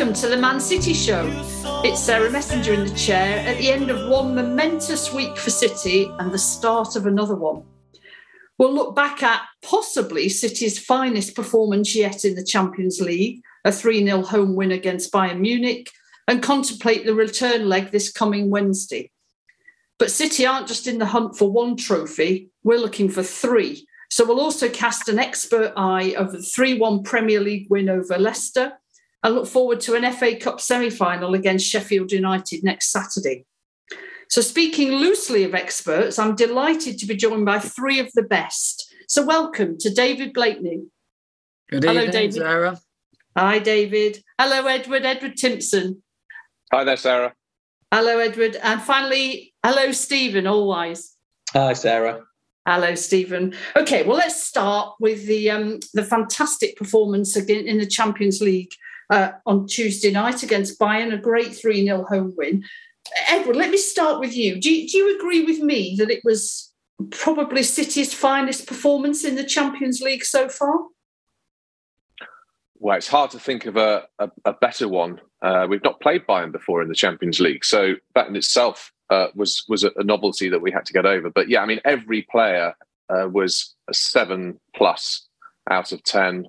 Welcome to the Man City Show. It's Sarah Messenger in the chair at the end of one momentous week for City and the start of another one. We'll look back at possibly City's finest performance yet in the Champions League, a 3 0 home win against Bayern Munich, and contemplate the return leg this coming Wednesday. But City aren't just in the hunt for one trophy, we're looking for three so we'll also cast an expert eye over the 3 1 Premier League win over Leicester and look forward to an FA Cup semi final against Sheffield United next Saturday. So, speaking loosely of experts, I'm delighted to be joined by three of the best. So, welcome to David Blakeney. Good Hello, evening, David. Sarah. Hi, David. Hello, Edward. Edward Timpson. Hi there, Sarah. Hello, Edward. And finally, hello, Steven Alweis. Hi, Sarah. Hello, Steven. Okay, well, let's start with the um, the fantastic performance again in the Champions League uh, on Tuesday night against Bayern, a great 3 0 home win. Edward, let me start with you. Do, you. do you agree with me that it was probably City's finest performance in the Champions League so far? Well, it's hard to think of a, a, a better one. Uh, we've not played Bayern before in the Champions League, so that in itself uh, was was a, novelty that we had to get over. But yeah, I mean, every player uh, was a seven plus out of ten.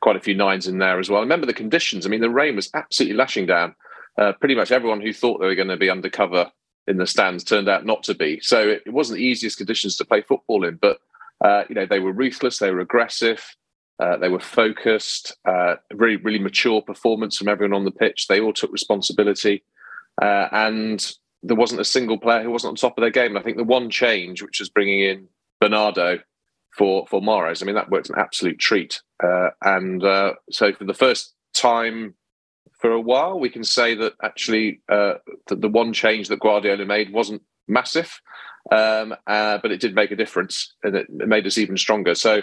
Quite a few nines in there as well. Remember the conditions. I mean, the rain was absolutely lashing down. Uh, pretty much everyone who thought they were going to be undercover in the stands turned out not to be. So it, it wasn't the easiest conditions to play football in. But uh, you know, they were ruthless. They were aggressive. Uh, they were focused. Uh, really, really mature performance from everyone on the pitch. They all took responsibility, uh, and there wasn't a single player who wasn't on top of their game. And I think the one change, which was bringing in Bernardo for for Mahrez, I mean that worked an absolute treat. Uh, and uh, so for the first time for a while, we can say that actually uh, the, the one change that Guardiola made wasn't massive, um, uh, but it did make a difference, and it, it made us even stronger. So.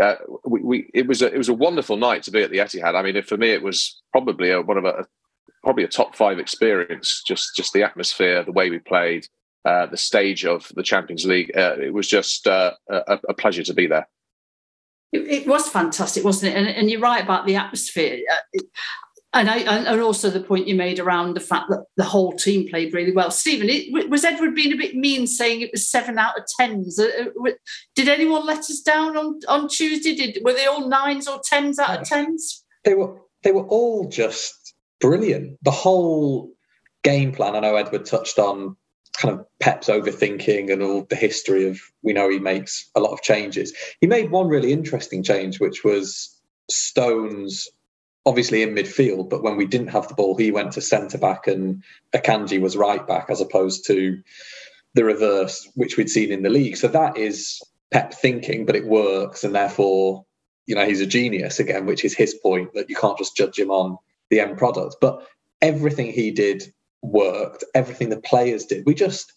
Uh, we, we, it was a it was a wonderful night to be at the Etihad. I mean, for me, it was probably a, one of a, probably a top five experience. Just just the atmosphere, the way we played, uh, the stage of the Champions League. Uh, it was just uh, a, a, pleasure to be there. It, it, was fantastic, wasn't it? And, and, you're right about the atmosphere. Uh, and, I, and also the point you made around the fact that the whole team played really well. Steven, it, was Edward being a bit mean saying it was seven out of tens? Uh, uh, did anyone let us down on, on Tuesday? Did were they all nines or tens out of tens? They were. They were all just brilliant. The whole game plan, I know Edward touched on kind of Pep's overthinking and all the history of we know he makes a lot of changes. He made one really interesting change, which was Stones obviously in midfield, but when we didn't have the ball, he went to centre back and Akanji was right back as opposed to the reverse, which we'd seen in the league. So that is Pep thinking, but it works, and therefore, you know, he's a genius again, which is his point that you can't just judge him on the end product. But everything he did worked, everything the players did. We just,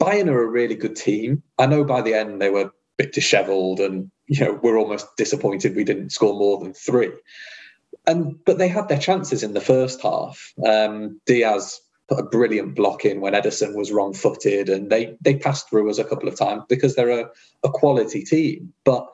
Bayern are a really good team. I know by the end they were a bit dishevelled and, you know, we're almost disappointed we didn't score more than three. And but they had their chances in the first half. Um, Dias put a brilliant block in when Ederson was wrong footed and they they passed through us a couple of times because they're a, a quality team. But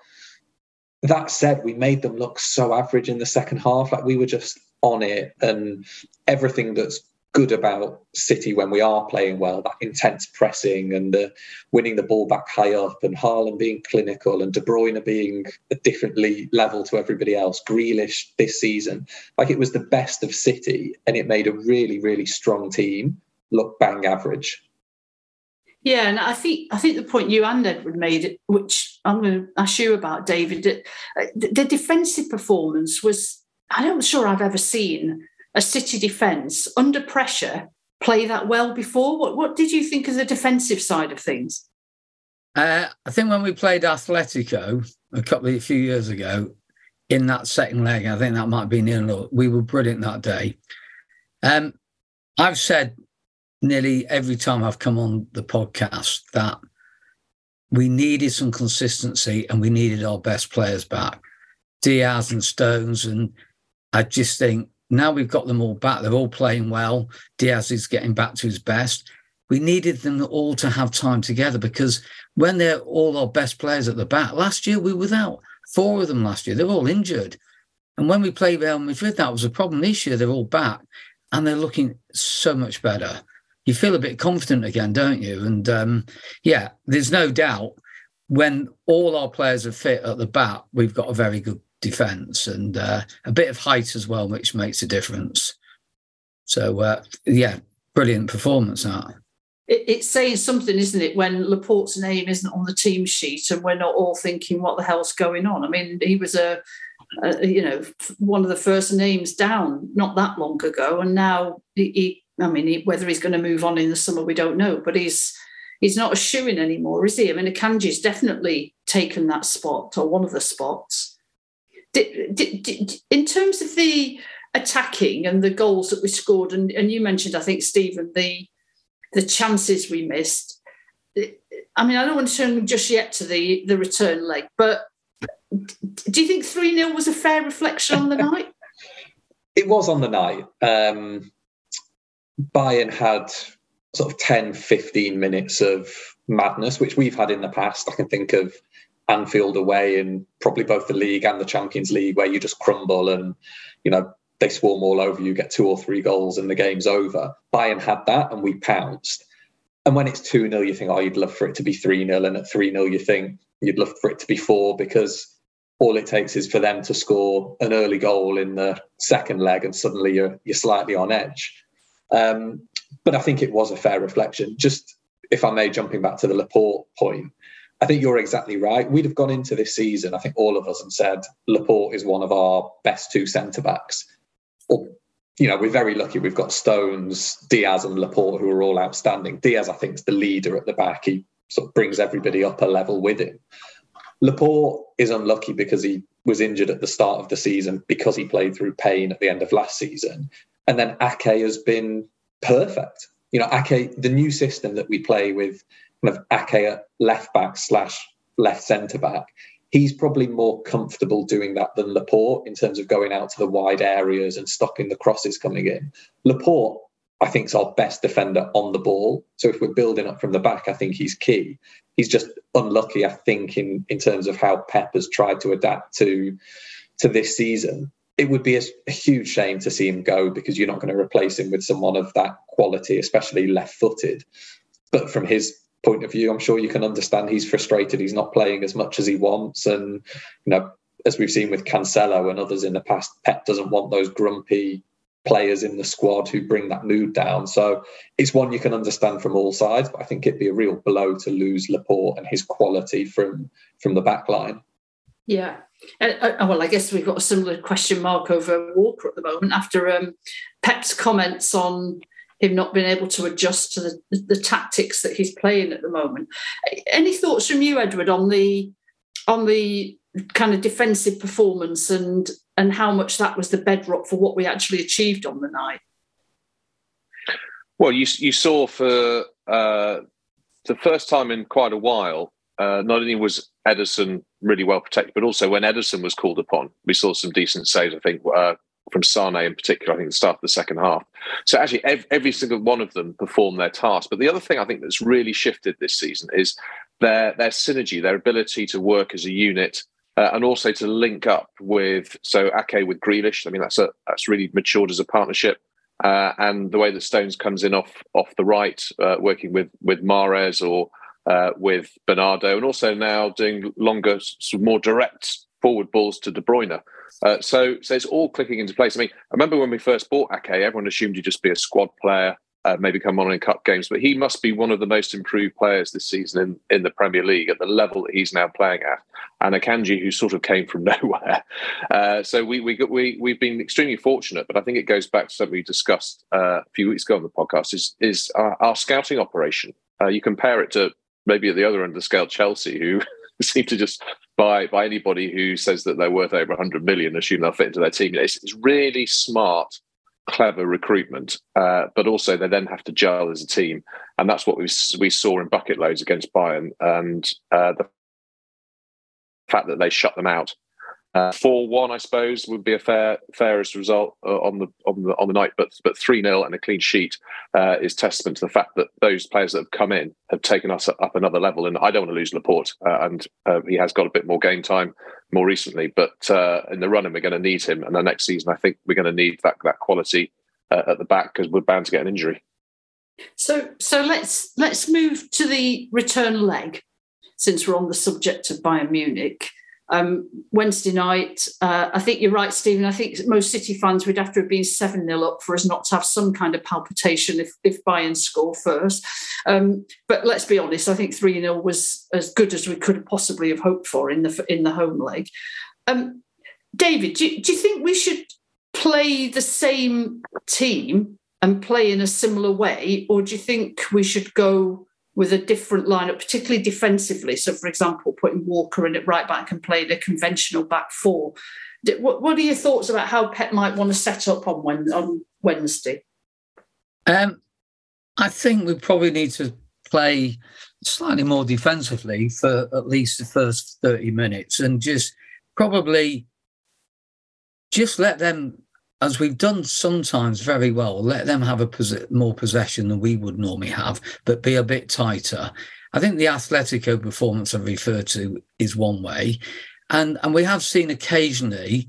that said, we made them look so average in the second half. Like we were just on it and everything that's good about City when we are playing well, that intense pressing and uh, winning the ball back high up, and Haaland being clinical and De Bruyne being a differently level to everybody else. Grealish this season, like it was the best of City, and it made a really, really strong team look bang average. Yeah, and I think I think the point you and Edward made, which I'm going to ask you about, David, uh, the defensive performance was I'm not sure I've ever seen a City defence under pressure play that well before. What, what did you think of the defensive side of things? Uh, I think when we played Atletico a couple a few years ago, in that second leg. I think that might be near We were brilliant that day. Um, I've said nearly every time I've come on the podcast that we needed some consistency and we needed our best players back, Dias and Stones. And I just think now we've got them all back. They're all playing well. Dias is getting back to his best. We needed them all to have time together because when they're all our best players at the back, last year we were without four of them last year. They're all injured. And when we played Real Madrid, that was a problem. This year they're all back and they're looking so much better. You feel a bit confident again, don't you? And um, yeah, there's no doubt when all our players are fit at the back, we've got a very good defence and uh, a bit of height as well, which makes a difference. So uh, yeah, brilliant performance that it's saying something, isn't it, when Laporte's name isn't on the team sheet and we're not all thinking, what the hell's going on? I mean, he was a, a you know, one of the first names down not that long ago, and now he, he I mean, he, whether he's going to move on in the summer, we don't know, but he's he's not a shoe in anymore, is he? I mean, Akanji's definitely taken that spot or one of the spots. Did, did, did, in terms of the attacking and the goals that we scored, and, and you mentioned, I think, Steven, the the chances we missed. I mean, I don't want to turn just yet to the the return leg, but do you think 3 0 was a fair reflection on the night? It was on the night. Um, Bayern had sort of 10, 15 minutes of madness, which we've had in the past. I can think of Anfield away in probably both the league and the Champions League, where you just crumble and, you know, they swarm all over you, get two or three goals, and the game's over. Bayern had that, and we pounced. And when it's 2 0, you think, oh, you'd love for it to be 3 0. And at 3 0, you think you'd love for it to be 4 because all it takes is for them to score an early goal in the second leg, and suddenly you're, you're slightly on edge. Um, but I think it was a fair reflection. Just if I may, jumping back to the Laporte point, I think you're exactly right. We'd have gone into this season, I think all of us, and said Laporte is one of our best two centre backs you know, we're very lucky. We've got Stones, Dias, and Laporte, who are all outstanding. Dias, I think, is the leader at the back. He sort of brings everybody up a level with him. Laporte is unlucky because he was injured at the start of the season because he played through pain at the end of last season. And then Ake has been perfect. You know, Ake, the new system that we play with kind of Ake left back slash left centre back he's probably more comfortable doing that than Laporte in terms of going out to the wide areas and stopping the crosses coming in. Laporte, I think, is our best defender on the ball. So if we're building up from the back, I think he's key. He's just unlucky, I think, in, in terms of how Pep has tried to adapt to, to this season. It would be a, a huge shame to see him go because you're not going to replace him with someone of that quality, especially left footed. But from his point of view, I'm sure you can understand he's frustrated. He's not playing as much as he wants, and you know, as we've seen with Cancelo and others in the past, Pep doesn't want those grumpy players in the squad who bring that mood down. So it's one you can understand from all sides, but I think it'd be a real blow to lose Laporte and his quality from from the back line. Yeah. Uh, uh, well, I guess we've got a similar question mark over Walker at the moment after um, Pep's comments on him not being able to adjust to the, the tactics that he's playing at the moment. Any thoughts from you, Edward, on the on the kind of defensive performance and and how much that was the bedrock for what we actually achieved on the night? Well, you you saw for uh, the first time in quite a while. Uh, not only was Ederson really well protected, but also when Ederson was called upon, we saw some decent saves. I think uh, from Sane in particular, I think the start of the second half. So actually, every, every, single one of them performed their task. But the other thing I think that's really shifted this season is their their synergy, their ability to work as a unit, uh, and also to link up with so Ake with Grealish. I mean, that's a that's really matured as a partnership. Uh, and the way that Stones comes in off off the right, uh, working with with Mahrez or uh, with Bernardo, and also now doing longer, more direct forward balls to De Bruyne. Uh, so, so it's all clicking into place. I mean, I remember when we first bought Ake, everyone assumed he'd just be a squad player, uh, maybe come on in cup games, but he must be one of the most improved players this season in, in the Premier League at the level that he's now playing at. And Akanji, who sort of came from nowhere. Uh, so we, we, we, we've been extremely fortunate, but I think it goes back to something we discussed uh, a few weeks ago on the podcast is, is our, our scouting operation. Uh, you compare it to maybe at the other end of the scale, Chelsea, who seem to just buy by anybody who says that they're worth over 100 million, assume they'll fit into their team. It's, it's really smart, clever recruitment, uh, but also they then have to gel as a team, and that's what we we saw in bucket loads against Bayern, and uh, the fact that they shut them out four uh, one, I suppose, would be a fair fairest result uh, on the on the on the night. But but three 0 and a clean sheet uh, is testament to the fact that those players that have come in have taken us up another level. And I don't want to lose Laporte, uh, and uh, he has got a bit more game time more recently. But in the running, we're going to need him, and the next season, I think we're going to need that that quality at the back because we're bound to get an injury. So so let's let's move to the return leg, since we're on the subject of Bayern Munich um, Wednesday night. Uh, I think you're right, Steven. I think most City fans would have to have been 7 0 up for us not to have some kind of palpitation if, if Bayern score first. Um, but let's be honest, I think 3 0 was as good as we could possibly have hoped for in the, in the home leg. Um, David, do you, do you think we should play the same team and play in a similar way, or do you think we should go with a different lineup, particularly defensively. So, for example, putting Walker in at right back and playing a conventional back four. What, what are your thoughts about how Pep might want to set up on, when, on Wednesday? Um, I think we probably need to play slightly more defensively for at least the first 30 minutes and just probably just let them as we've done sometimes very well, let them have a pos- more possession than we would normally have, but be a bit tighter. I think the Atletico performance I referred to is one way. And, and we have seen occasionally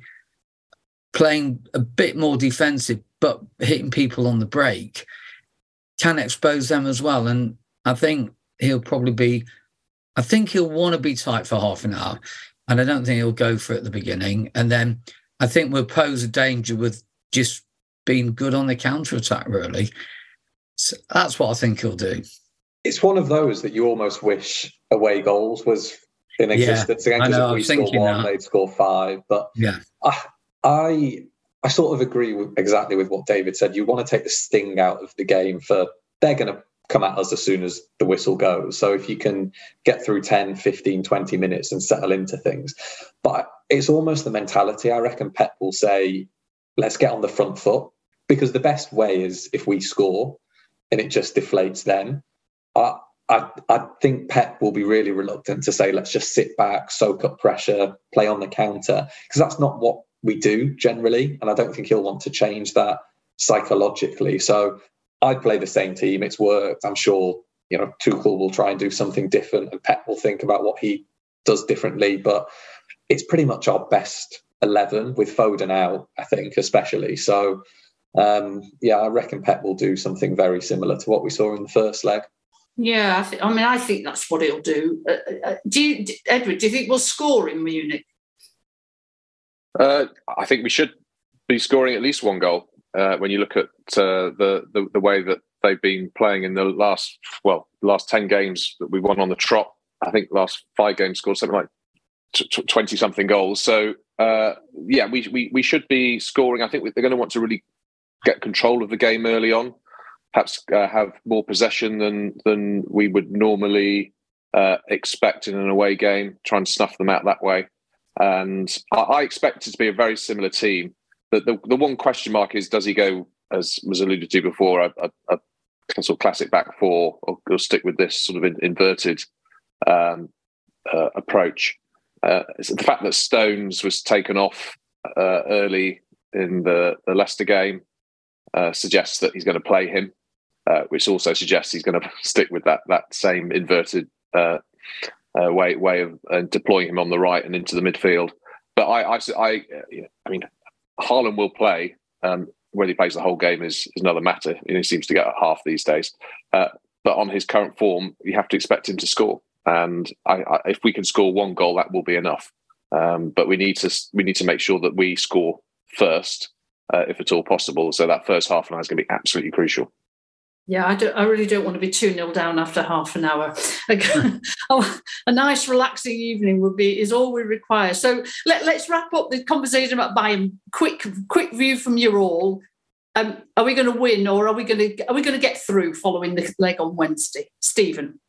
playing a bit more defensive, but hitting people on the break can expose them as well. And I think he'll probably be, I think he'll want to be tight for half an hour. And I don't think he'll go for it at the beginning. And then I think we'll pose a danger with just being good on the counter attack, really. So that's what I think he'll do. It's one of those that you almost wish away goals was in existence yeah, again. Because if we score one, that. they'd score five. But yeah, I, I I sort of agree with exactly with what David said. You want to take the sting out of the game for they're going to come at us as soon as the whistle goes. So if you can get through 10, 15, 20 minutes and settle into things. But it's almost the mentality. I reckon Pep will say, let's get on the front foot because the best way is if we score and it just deflates them. I, I, I think Pep will be really reluctant to say, let's just sit back, soak up pressure, play on the counter, because that's not what we do generally. And I don't think he'll want to change that psychologically. So I'd play the same team. It's worked. I'm sure, you know, Tuchel will try and do something different and Pep will think about what he does differently. But it's pretty much our best 11 with Foden out, I think, especially. So, um, yeah, I reckon Pep will do something very similar to what we saw in the first leg. Yeah, I, th- I mean, I think that's what he'll do. Uh, uh, uh do you, Edward? Do you think we'll score in Munich? Uh, I think we should be scoring at least one goal. Uh, when you look at uh, the, the, the way that they've been playing in the last well last ten games that we won on the trot, I think last five games scored something like twenty something goals. So uh, yeah, we, we we should be scoring. I think they're going to want to really get control of the game early on, perhaps uh, have more possession than than we would normally uh, expect in an away game. Try and snuff them out that way. And I, I expect it to be a very similar team. The, the, the one question mark is: Does he go, as was alluded to before, a, a, a sort of classic back four, or, or, stick with this sort of in, inverted um, uh, approach? Uh, the fact that Stones was taken off uh, early in the, the Leicester game uh, suggests that he's going to play him, uh, which also suggests he's going to stick with that that same inverted uh, uh, way way of deploying him on the right and into the midfield. But I, I, I, I mean, Haaland will play. Um, whether he plays the whole game is, is another matter. he seems to get half these days. but on his current form, you have to expect him to score and I, I, if we can score one goal, that will be enough. Um, but we need to we need to make sure that we score first, uh, if at all possible. So that first half an hour is going to be absolutely crucial. Yeah, I, I really don't want to be 2 0 down after half an hour. oh, a nice, relaxing evening would be is all we require. So let, us wrap up the conversation about Bayern. Quick, quick view from you all. Um, are we going to win, or are we going to are we going to get through following the leg on Wednesday, Steven?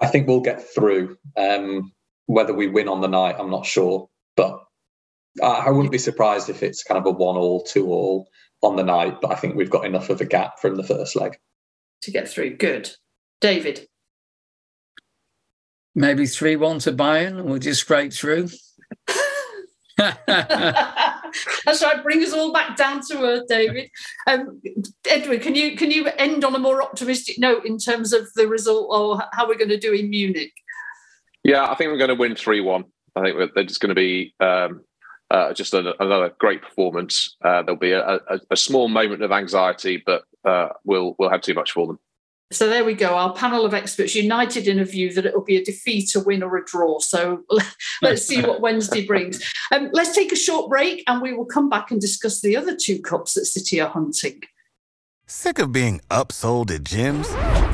I think we'll get through. Um, Whether we win on the night, I'm not sure, but I wouldn't be surprised if it's kind of a one all, two all on the night. But I think we've got enough of a gap from the first leg to get through. Good, David. Maybe three one to Bayern, and we'll just scrape through. That's right. Bring us all back down to earth, David. Um, Edward, can you can you end on a more optimistic note in terms of the result or how we're going to do in Munich? Yeah, I think we're going to win three one. I think they're just going to be um, uh, just a, another great performance. Uh, there'll be a, a, a, small moment of anxiety, but uh, we'll we'll have too much for them. So there we go. Our panel of experts united in a view that it will be a defeat, a win, or a draw. So let's see what Wednesday brings. Um, let's take a short break and we will come back and discuss the other two cups that City are hunting. Sick of being upsold at gyms?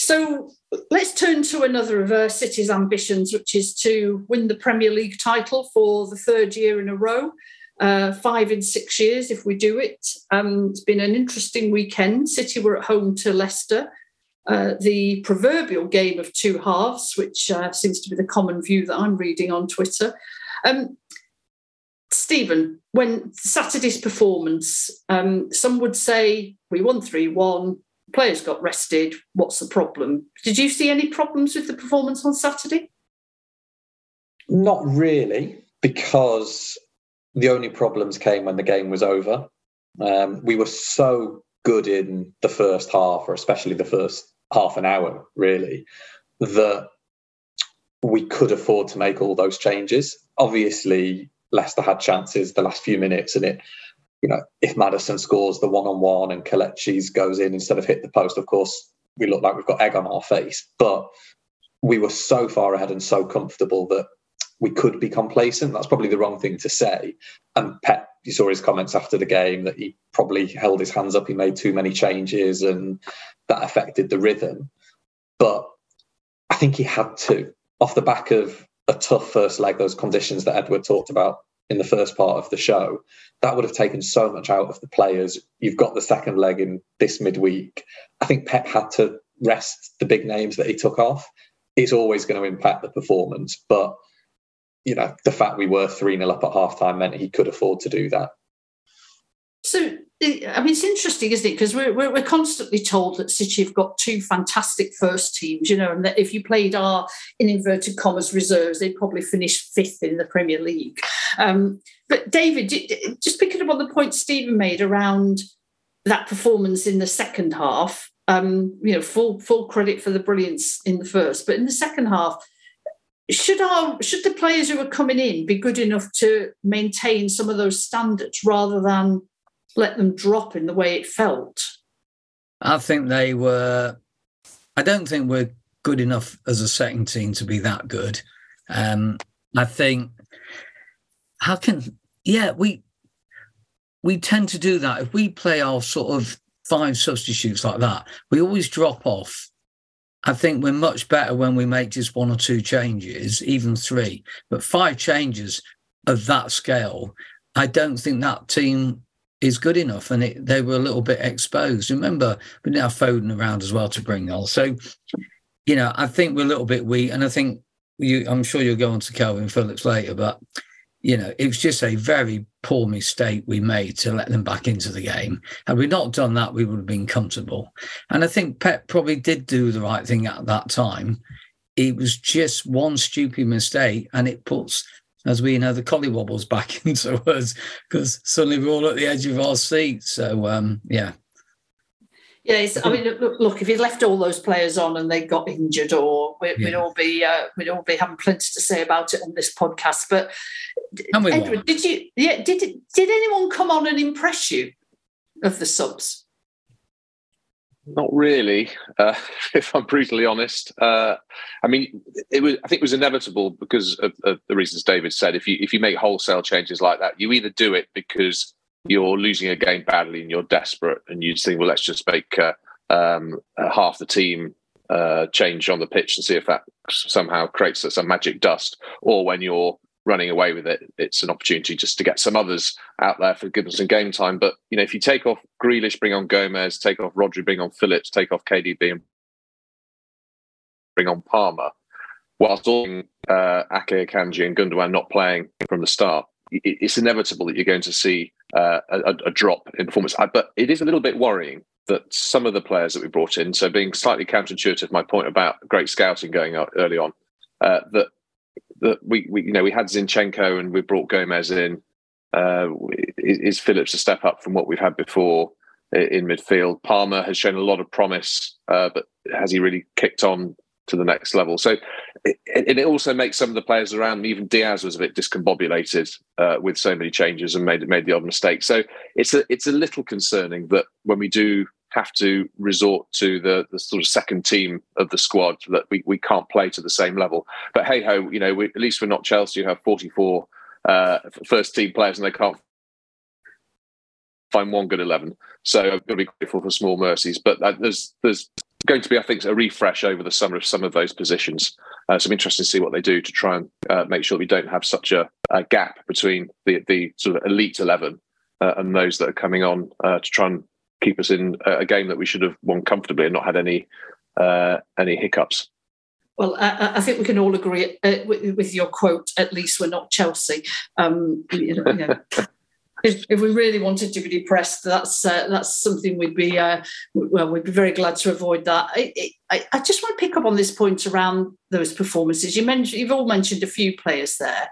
So let's turn to another of our City's ambitions, which is to win the Premier League title for the third year in a row. Uh, five in six years if we do it. Um, it's been an interesting weekend. City were at home to Leicester. Uh, the proverbial game of two halves, which uh, seems to be the common view that I'm reading on Twitter. Um, Steven, when Saturday's performance, um, some would say we won 3 1, players got rested. What's the problem? Did you see any problems with the performance on Saturday? Not really, because the only problems came when the game was over. Um, we were so good in the first half, or especially the first half an hour, really, that we could afford to make all those changes. Obviously, Leicester had chances the last few minutes, and it you know, if Maddison scores the one on one and Kelechi's goes in instead of hit the post, of course, we look like we've got egg on our face. But we were so far ahead and so comfortable that we could be complacent. That's probably the wrong thing to say. And Pep, you saw his comments after the game that he probably held his hands up. He made too many changes and that affected the rhythm. But I think he had to, off the back of a tough first leg, those conditions that Edward talked about in the first part of the show, that would have taken so much out of the players. You've got the second leg in this midweek. I think Pep had to rest the big names that he took off. It's always going to impact the performance, but you know the fact we were three 0 up at half time meant he could afford to do that. So I mean, it's interesting, isn't it? Because we're, we're, we're constantly told that City have got two fantastic first teams, you know, and that if you played our in inverted commas reserves, they'd probably finish fifth in the Premier League. Um, but David, just picking up on the point Steven made around that performance in the second half, um, you know, full full credit for the brilliance in the first, but in the second half, should our should the players who are coming in be good enough to maintain some of those standards rather than let them drop in the way it felt? I think they were. I don't think we're good enough as a second team to be that good. Um, I think how can yeah we we tend to do that if we play our sort of five substitutes like that we always drop off i think we're much better when we make just one or two changes even three but five changes of that scale i don't think that team is good enough, and it, they were a little bit exposed. Remember, we didn't have Foden around as well to bring on, so you know I think we're a little bit weak, and I think you. I'm sure you'll go on to Kalvin Phillips later, but you know it was just a very poor mistake we made to let them back into the game. Had we not done that, we would have been comfortable. And I think Pep probably did do the right thing at that time. It was just one stupid mistake, and it puts as we know, the collywobbles back into us because suddenly we're all at the edge of our seat. So, um, yeah. Yeah, I mean, look, if you left all those players on and they got injured, or we'd, yeah. we'd all be uh, we'd all be having plenty to say about it on this podcast. But Edward, did you? Yeah, did did anyone come on and impress you of the subs? Not really, uh, if I'm brutally honest. Uh, I mean, it was. I think it was inevitable because of, of, the reasons David said. If you if you make wholesale changes like that, you either do it because you're losing a game badly and you're desperate, and you think, well, let's just make uh, um, half the team uh, change on the pitch and see if that somehow creates some magic dust, or when you're running away with it, it's an opportunity just to get some others out there for goodness and game time. But you know, if you take off Grealish, bring on Gomez, take off Rodri, bring on Phillips, take off KDB, and bring on Palmer, whilst all uh, Ake, Akanji, and Gundogan not playing from the start, it's inevitable that you're going to see uh, a, a, drop in performance. But it is a little bit worrying that some of the players that we brought in, so being slightly counterintuitive, my point about great scouting going out early on, uh, that that we, we you know we had Zinchenko and we brought Gomez in. Uh, is, is, Phillips a step up from what we've had before in midfield? Palmer has shown a lot of promise, uh, but has he really kicked on to the next level? So it, it, also makes some of the players around, even Dias was a bit discombobulated uh, with so many changes and made made the odd mistake. So it's a it's a little concerning that when we do have to resort to the, the sort of second team of the squad that we, we can't play to the same level. But hey ho, you know, we, at least we're not Chelsea who have 44 uh, first team players and they can't find one good 11. So I've got to be grateful for small mercies. But uh, there's there's going to be, I think, a refresh over the summer of some of those positions. Uh, so I'm interested to see what they do to try and uh, make sure we don't have such a, a, gap between the, the sort of elite 11 uh, and those that are coming on uh, to try and keep us in a game that we should have won comfortably and not had any uh, any hiccups. Well, I, I, think we can all agree uh, with, with, your quote. At least we're not Chelsea. Um, you know, you know, if, if, we really wanted to be depressed, that's uh, that's something we'd be uh, well, we'd be very glad to avoid that. I, I, I, just want to pick up on this point around those performances. You mentioned you've all mentioned a few players there.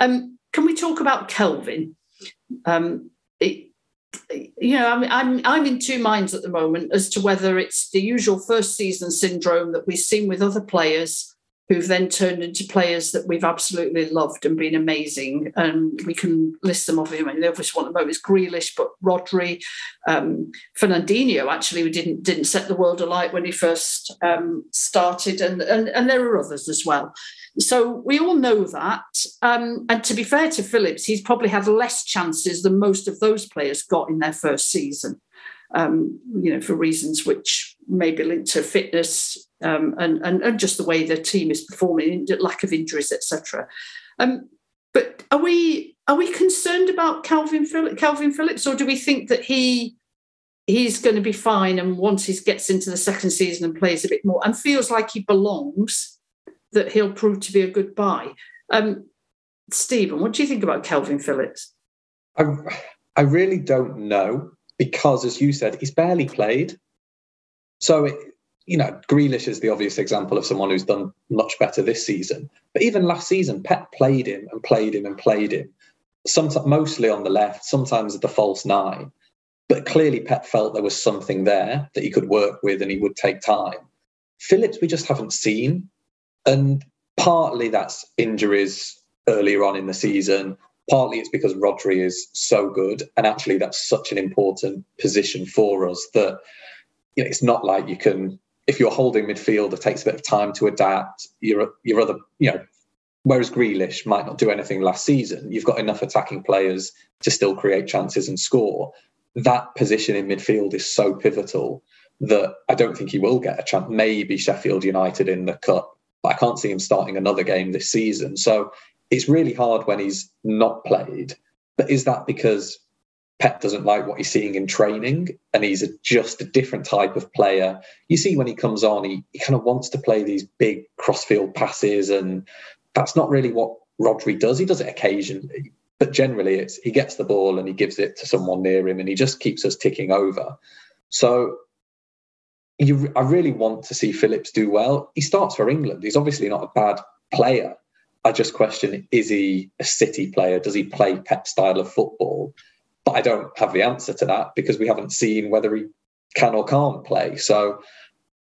Um, can we talk about Kalvin? Um, it, you know, I'm, I'm I'm in two minds at the moment as to whether it's the usual first season syndrome that we've seen with other players who've then turned into players that we've absolutely loved and been amazing. And we can list them off. I mean, the obvious one at the moment is Grealish, but Rodri, um, Fernandinho. Actually, we didn't didn't set the world alight when he first um, started, and, and and there are others as well. So we all know that. Um, and to be fair to Phillips, he's probably had less chances than most of those players got in their first season. Um, you know, for reasons which may be linked to fitness um, and, and, and just the way the team is performing, lack of injuries, etc. Um, but are we are we concerned about Kalvin Kalvin Phillips, or do we think that he he's going to be fine and once he gets into the second season and plays a bit more and feels like he belongs? That he'll prove to be a good buy. Um, Steven, what do you think about Kalvin Phillips? I, I really don't know because, as you said, he's barely played. So, it, you know, Grealish is the obvious example of someone who's done much better this season. But even last season, Pep played him and played him and played him, sometimes mostly on the left, sometimes at the false nine. But clearly, Pep felt there was something there that he could work with and he would take time. Phillips, we just haven't seen. And partly that's injuries earlier on in the season. Partly it's because Rodri is so good. And actually, that's such an important position for us that you know, it's not like you can, if you're holding midfield, it takes a bit of time to adapt. Your, your other, you know, whereas Grealish might not do anything last season, you've got enough attacking players to still create chances and score. That position in midfield is so pivotal that I don't think he will get a chance. Maybe Sheffield United in the cup but I can't see him starting another game this season. So it's really hard when he's not played. But is that because Pep doesn't like what he's seeing in training and he's a, just a different type of player? You see, when he comes on, he, he kind of wants to play these big crossfield passes, and that's not really what Rodri does. He does it occasionally, but generally, it's he gets the ball and he gives it to someone near him, and he just keeps us ticking over. So you, I really want to see Phillips do well. He starts for England. He's obviously not a bad player. I just question is he a City player? Does he play Pep style of football? But I don't have the answer to that because we haven't seen whether he can or can't play. So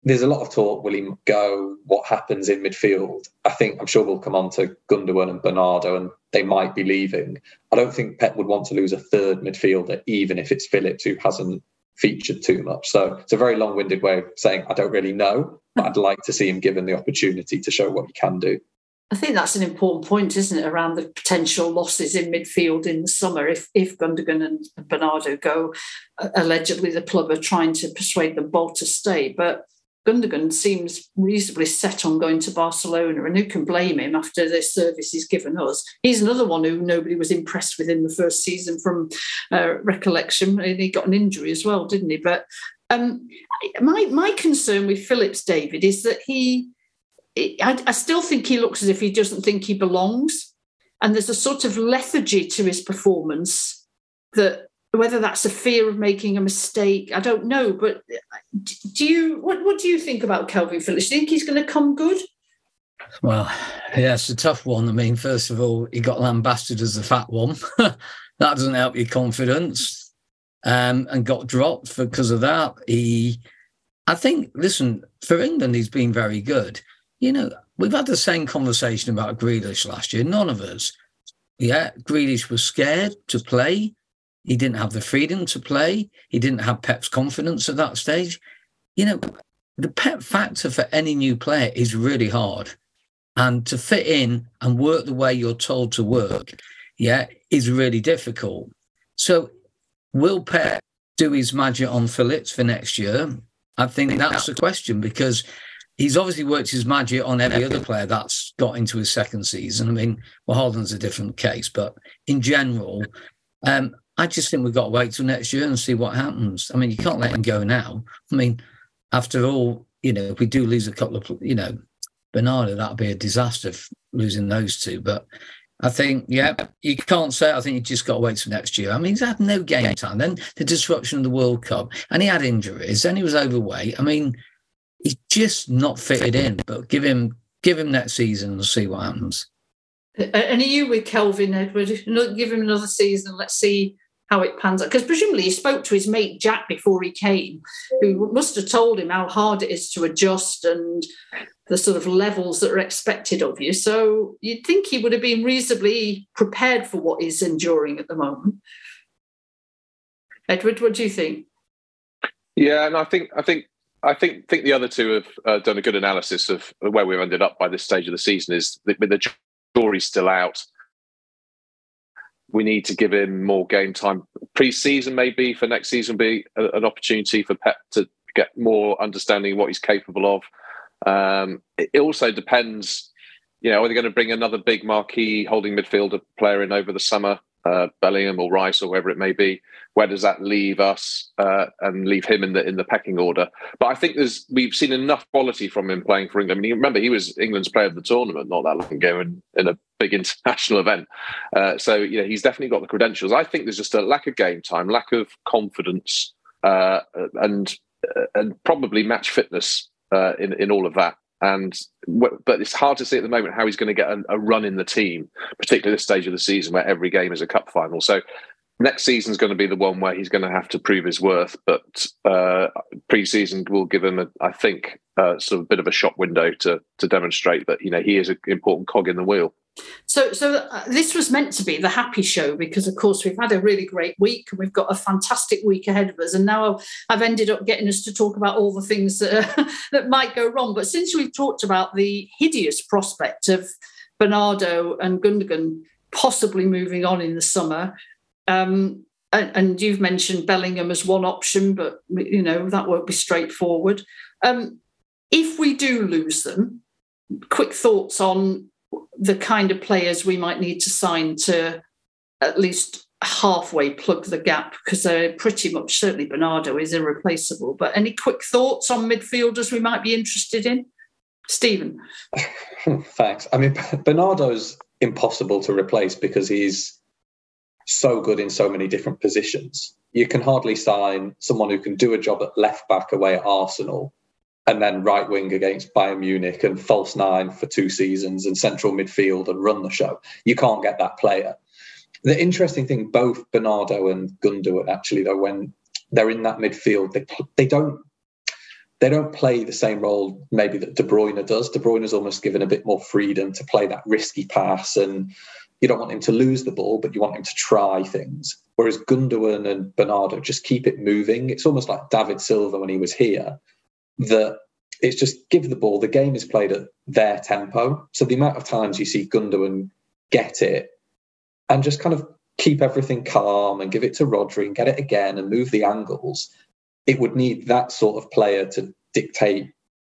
there's a lot of talk. Will he go? What happens in midfield? I think I'm sure we'll come on to Gundogan and Bernardo, and they might be leaving. I don't think Pep would want to lose a third midfielder, even if it's Phillips who hasn't featured too much. So it's a very long-winded way of saying I don't really know, but I'd like to see him given the opportunity to show what he can do. I think that's an important point, isn't it, around the potential losses in midfield in the summer if if Gundogan and Bernardo go. Uh, allegedly, the club are trying to persuade them both to stay, but Gundogan seems reasonably set on going to Barcelona, and who can blame him after the service he's given us? He's another one who nobody was impressed with in the first season, from uh, recollection, and he got an injury as well, didn't he? But um, my my concern with Phillips, David, is that he I, I still think he looks as if he doesn't think he belongs. And there's a sort of lethargy to his performance that whether that's a fear of making a mistake, I don't know. But do you what, what do you think about Kalvin Phillips? Do you think he's going to come good? Well, yeah, it's a tough one. I mean, first of all, he got lambasted as the fat one. that doesn't help your confidence. Um, and got dropped because of that. He, I think, listen, for England, he's been very good you know, we've had the same conversation about Grealish last year. None of us. Yeah, Grealish was scared to play. He didn't have the freedom to play. He didn't have Pep's confidence at that stage. You know, the Pep factor for any new player is really hard. And to fit in and work the way you're told to work, yeah, is really difficult. So will Pep do his magic on Phillips for next year? I think that's the question because he's obviously worked his magic on every other player that's got into his second season. I mean, well, Haaland's a different case, but in general, um, I just think we've got to wait till next year and see what happens. I mean, you can't let him go now. I mean, after all, you know, if we do lose a couple of, you know, Bernardo, that'd be a disaster losing those two. But I think, yeah, you can't say. I think you just got to wait till next year. I mean, he's had no game time. Then the disruption of the World Cup, and he had injuries. Then he was overweight. I mean, he's just not fitted in. But give him give him that season and see what happens. And are you with Kalvin Edward? Give him another season. Let's see how it pans out. Because presumably he spoke to his mate Jack before he came, who must have told him how hard it is to adjust and the sort of levels that are expected of you. So you'd think he would have been reasonably prepared for what he's enduring at the moment. Edward, what do you think? Yeah, and I think I think I think think the other two have uh, done a good analysis of where we've ended up by this stage of the season. Is with the jury's still out. We need to give him more game time. Pre-season, maybe for next season, be a, an opportunity for Pep to get more understanding of what he's capable of. Um, it also depends, you know, are they going to bring another big marquee holding midfielder player in over the summer? Uh, Bellingham or Rice or wherever it may be. Where does that leave us uh, and leave him in the in the pecking order? But I think there's we've seen enough quality from him playing for England. I mean, remember he was England's player of the tournament not that long ago in, in a big international event. Uh, so you know he's definitely got the credentials. I think there's just a lack of game time, lack of confidence, uh, and uh, and probably match fitness uh, in in all of that. And but it's hard to see at the moment how he's going to get a, a run in the team, particularly this stage of the season where every game is a cup final. So next season is going to be the one where he's going to have to prove his worth. But uh, pre-season will give him, a, I think, uh, sort of a bit of a shop window to to demonstrate that you know he is an important cog in the wheel. So, so uh, this was meant to be the happy show because, of course, we've had a really great week and we've got a fantastic week ahead of us. And now I've ended up getting us to talk about all the things that, that might go wrong. But since we've talked about the hideous prospect of Bernardo and Gundogan possibly moving on in the summer, um, and, and, you've mentioned Bellingham as one option, but you know that won't be straightforward. Um, if we do lose them, quick thoughts on the kind of players we might need to sign to at least halfway plug the gap because they're pretty much certainly Bernardo is irreplaceable. But any quick thoughts on midfielders we might be interested in? Steven. Thanks. I mean, Bernardo's impossible to replace because he's so good in so many different positions. You can hardly sign someone who can do a job at left back away at Arsenal and then right wing against Bayern Munich and false nine for two seasons and central midfield and run the show. You can't get that player. The interesting thing, both Bernardo and Gundogan actually, though, when they're in that midfield, they they don't they don't play the same role maybe that De Bruyne does. De Bruyne is almost given a bit more freedom to play that risky pass and you don't want him to lose the ball, but you want him to try things. Whereas Gundogan and Bernardo just keep it moving. It's almost like David Silva when he was here, that it's just give the ball. The game is played at their tempo. So the amount of times you see Gundogan get it and just kind of keep everything calm and give it to Rodri and get it again and move the angles, it would need that sort of player to dictate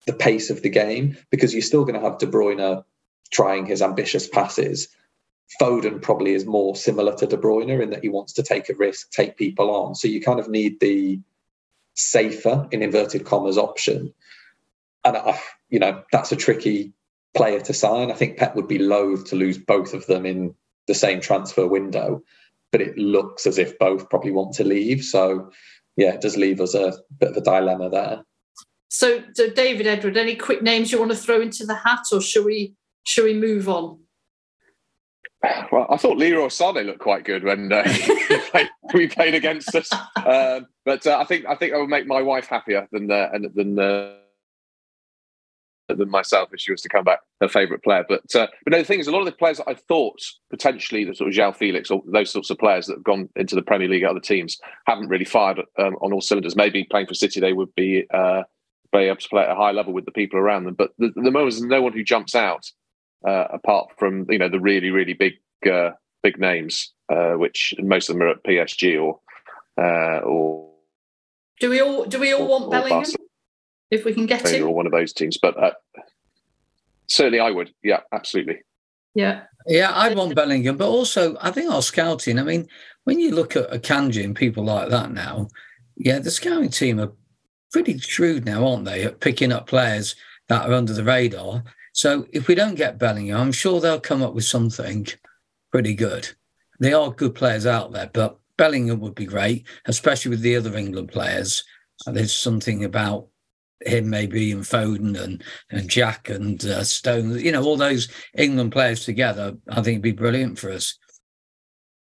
the pace of the game because you're still going to have De Bruyne trying his ambitious passes. Foden probably is more similar to De Bruyne in that he wants to take a risk, take people on. So you kind of need the safer, in inverted commas, option. And, I, you know, that's a tricky player to sign. I think Pep would be loath to lose both of them in the same transfer window, but it looks as if both probably want to leave. So, yeah, it does leave us a bit of a dilemma there. So, so David Edward, any quick names you want to throw into the hat, or should we should we move on? Well, I thought Leroy Sané looked quite good when uh, we, played, we, played, against us, uh, but uh, I think I think I would make my wife happier than uh, than uh, than myself if she was to come back her favourite player. But uh, but no, the thing is, a lot of the players I thought potentially the sort of João Felix or those sorts of players that have gone into the Premier League at other teams haven't really fired um, on all cylinders. Maybe playing for City, they would be be able to play at a high level with the people around them. But the, the moment there's no one who jumps out uh, apart from you know the really really big uh, big names, uh, which most of them are at PSG or uh, or. Do we all do we all want Bellingham? if we can get him. Or one of those teams, but uh, certainly I would. Yeah, absolutely. Yeah. Yeah, I'd want Bellingham, but also I think our scouting. I mean, when you look at Akanji and people like that now, yeah, the scouting team are pretty shrewd now, aren't they, at picking up players that are under the radar. So if we don't get Bellingham, I'm sure they'll come up with something pretty good. They are good players out there, but Bellingham would be great, especially with the other England players. There's something about him maybe and Foden and, and Jack and uh, Stone, you know, all those England players together, I think it'd be brilliant for us.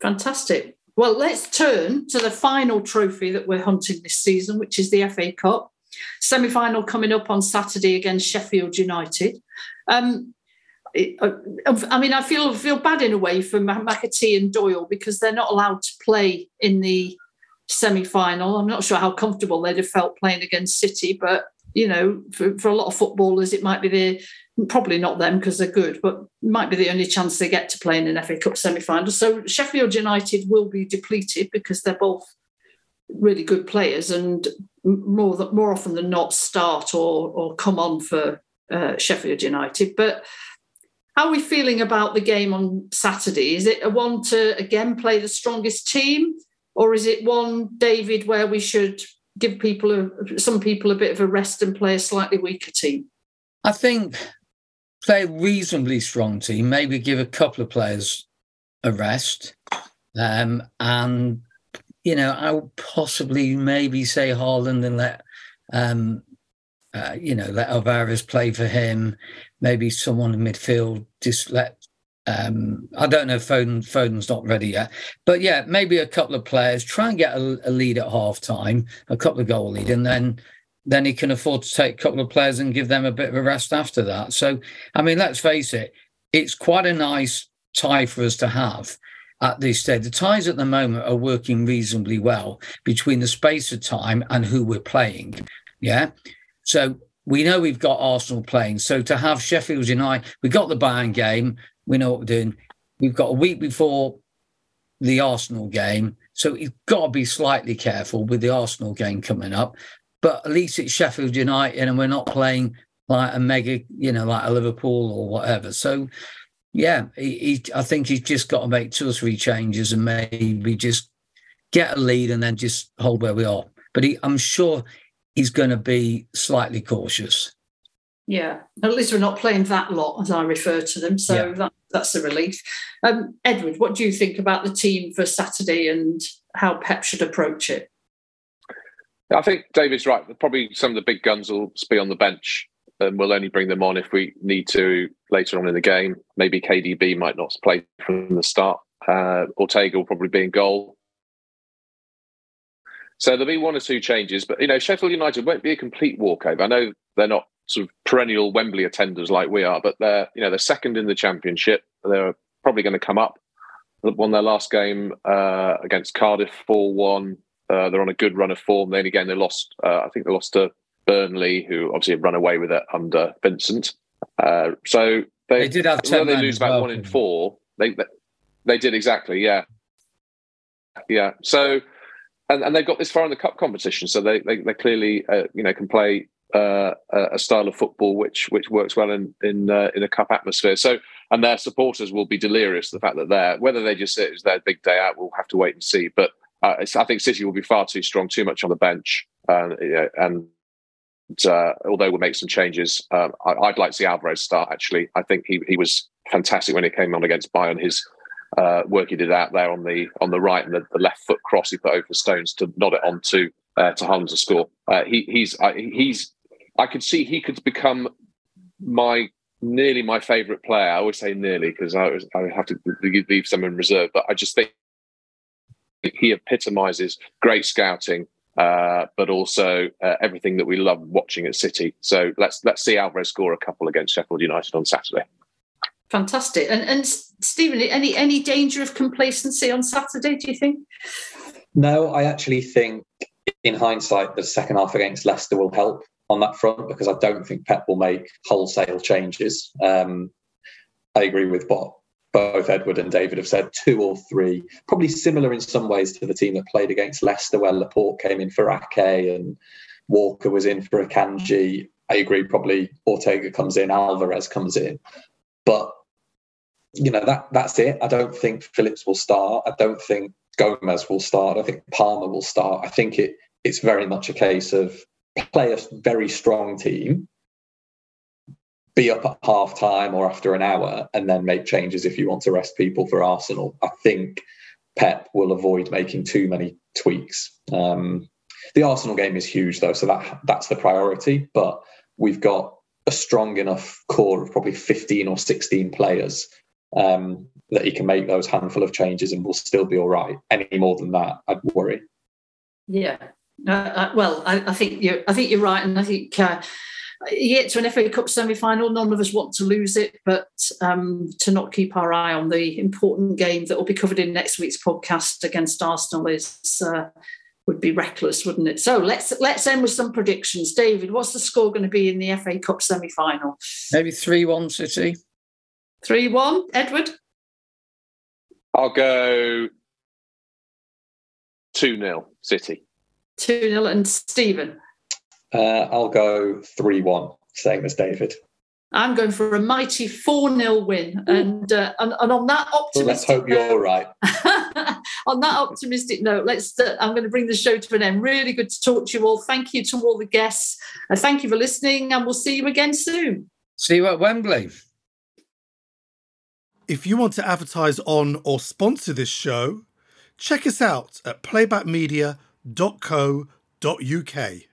Fantastic. Well, let's turn to the final trophy that we're hunting this season, which is the FA Cup. Semi final coming up on Saturday against Sheffield United. Um, uh, I mean, I feel feel bad in a way for McAtee and Doyle because they're not allowed to play in the semi final. I'm not sure how comfortable they'd have felt playing against City, but you know, for, for a lot of footballers, it might be the probably not them because they're good, but might be the only chance they get to play in an FA Cup semi final. So Sheffield United will be depleted because they're both really good players and more that more often than not start or or come on for uh, Sheffield United. But how are we feeling about the game on Saturday? Is it a one to again play the strongest team, or is it one, David, where we should give people a, some people a bit of a rest and play a slightly weaker team? I think play a reasonably strong team. Maybe give a couple of players a rest, um, and you know I would possibly maybe say Haaland and let um, uh, you know let Alvarez play for him. Maybe someone in midfield just let um, I don't know Foden, Foden's not ready yet, but yeah, maybe a couple of players try and get a, a lead at half time, a couple of goal lead, and then then he can afford to take a couple of players and give them a bit of a rest after that. So, I mean, let's face it, it's quite a nice tie for us to have at this stage. The ties at the moment are working reasonably well between the space of time and who we're playing. Yeah. So we know we've got Arsenal playing. So to have Sheffield United, we got the Bayern game. We know what we're doing. We've got a week before the Arsenal game, so you've got to be slightly careful with the Arsenal game coming up. But at least it's Sheffield United, and we're not playing like a mega, you know, like a Liverpool or whatever. So, yeah, he, he, I think he's just got to make two or three changes and maybe just get a lead and then just hold where we are. But he, I'm sure he's going to be slightly cautious. Yeah, at least we're not playing that lot, as I refer to them. So yeah. that, that's a relief. Um, Edward, what do you think about the team for Saturday and how Pep should approach it? I think David's right. Probably some of the big guns will be on the bench, and we'll only bring them on if we need to later on in the game. Maybe KDB might not play from the start. Uh, Ortega will probably be in goal. So there'll be one or two changes, but you know Sheffield United won't be a complete walkover. I know they're not sort of perennial Wembley attenders like we are, but they're you know they're second in the championship. They're probably going to come up. Won their last game uh, against Cardiff, four one. Uh, they're on a good run of form. Then again, they lost. Uh, I think they lost to Burnley, who obviously have run away with it under Vincent. Uh, so they, they, did have ten. They lose about well. one in four. They, they did exactly, yeah, yeah. So and, and they've got this far in the cup competition, so they they, they clearly uh, you know can play uh, a style of football which which works well in in uh, in a cup atmosphere. So and their supporters will be delirious the fact that they're whether they just say it's their big day out. We'll have to wait and see. But uh, I think City will be far too strong, too much on the bench, and uh, although we'll make some changes, um, I, would like to see Alvarez start. Actually, I think he he was fantastic when he came on against Bayern. His uh, work he did out there on the on the right and the, the left foot cross he put over Stones to nod it on to uh, to to score. Uh, he, he's he's I could see he could become my nearly my favourite player. I always say nearly because I, I have to leave some in reserve, but I just think he epitomises great scouting, uh, but also uh, everything that we love watching at City. So let's let's see Alvarez score a couple against Sheffield United on Saturday. Fantastic. And and Steven, any any danger of complacency on Saturday? Do you think? No, I actually think in hindsight the second half against Leicester will help on that front because I don't think Pep will make wholesale changes. Um, I agree with what both Edward and David have said, two or three, probably similar in some ways to the team that played against Leicester, where Laporte came in for Ake and Walker was in for Akanji. I agree, probably Ortega comes in, Alvarez comes in. But you know that that's it. I don't think Phillips will start. I don't think Gomez will start. I think Palmer will start. I think it it's very much a case of play a very strong team, be up at half time or after an hour, and then make changes if you want to rest people for Arsenal. I think Pep will avoid making too many tweaks. Um, the Arsenal game is huge though, so that that's the priority. But we've got a strong enough core of probably 15 or 16 players um, that he can make those handful of changes and we'll still be all right. Any more than that, I'd worry. Yeah. Uh, uh, well, I, I, think you're. I think you're right, and I think uh, you get to an FA Cup semi-final. None of us want to lose it, but um, to not keep our eye on the important game that will be covered in next week's podcast against Arsenal is uh, would be reckless, wouldn't it? So let's let's end with some predictions. David, what's the score going to be in the FA Cup semi-final? Maybe three-one City. 3 1. Edward? I'll go 2 0 City. 2 0. And Steven? Uh, I'll go 3 1, same as David. I'm going for a mighty 4 0 win. And, uh, and, and on that optimistic well, Let's hope you're right. on that optimistic note, let's. Uh, I'm going to bring the show to an end. Really good to talk to you all. Thank you to all the guests. Uh, thank you for listening, and we'll see you again soon. See you at Wembley. If you want to advertise on or sponsor this show, check us out at playbackmedia.co.uk.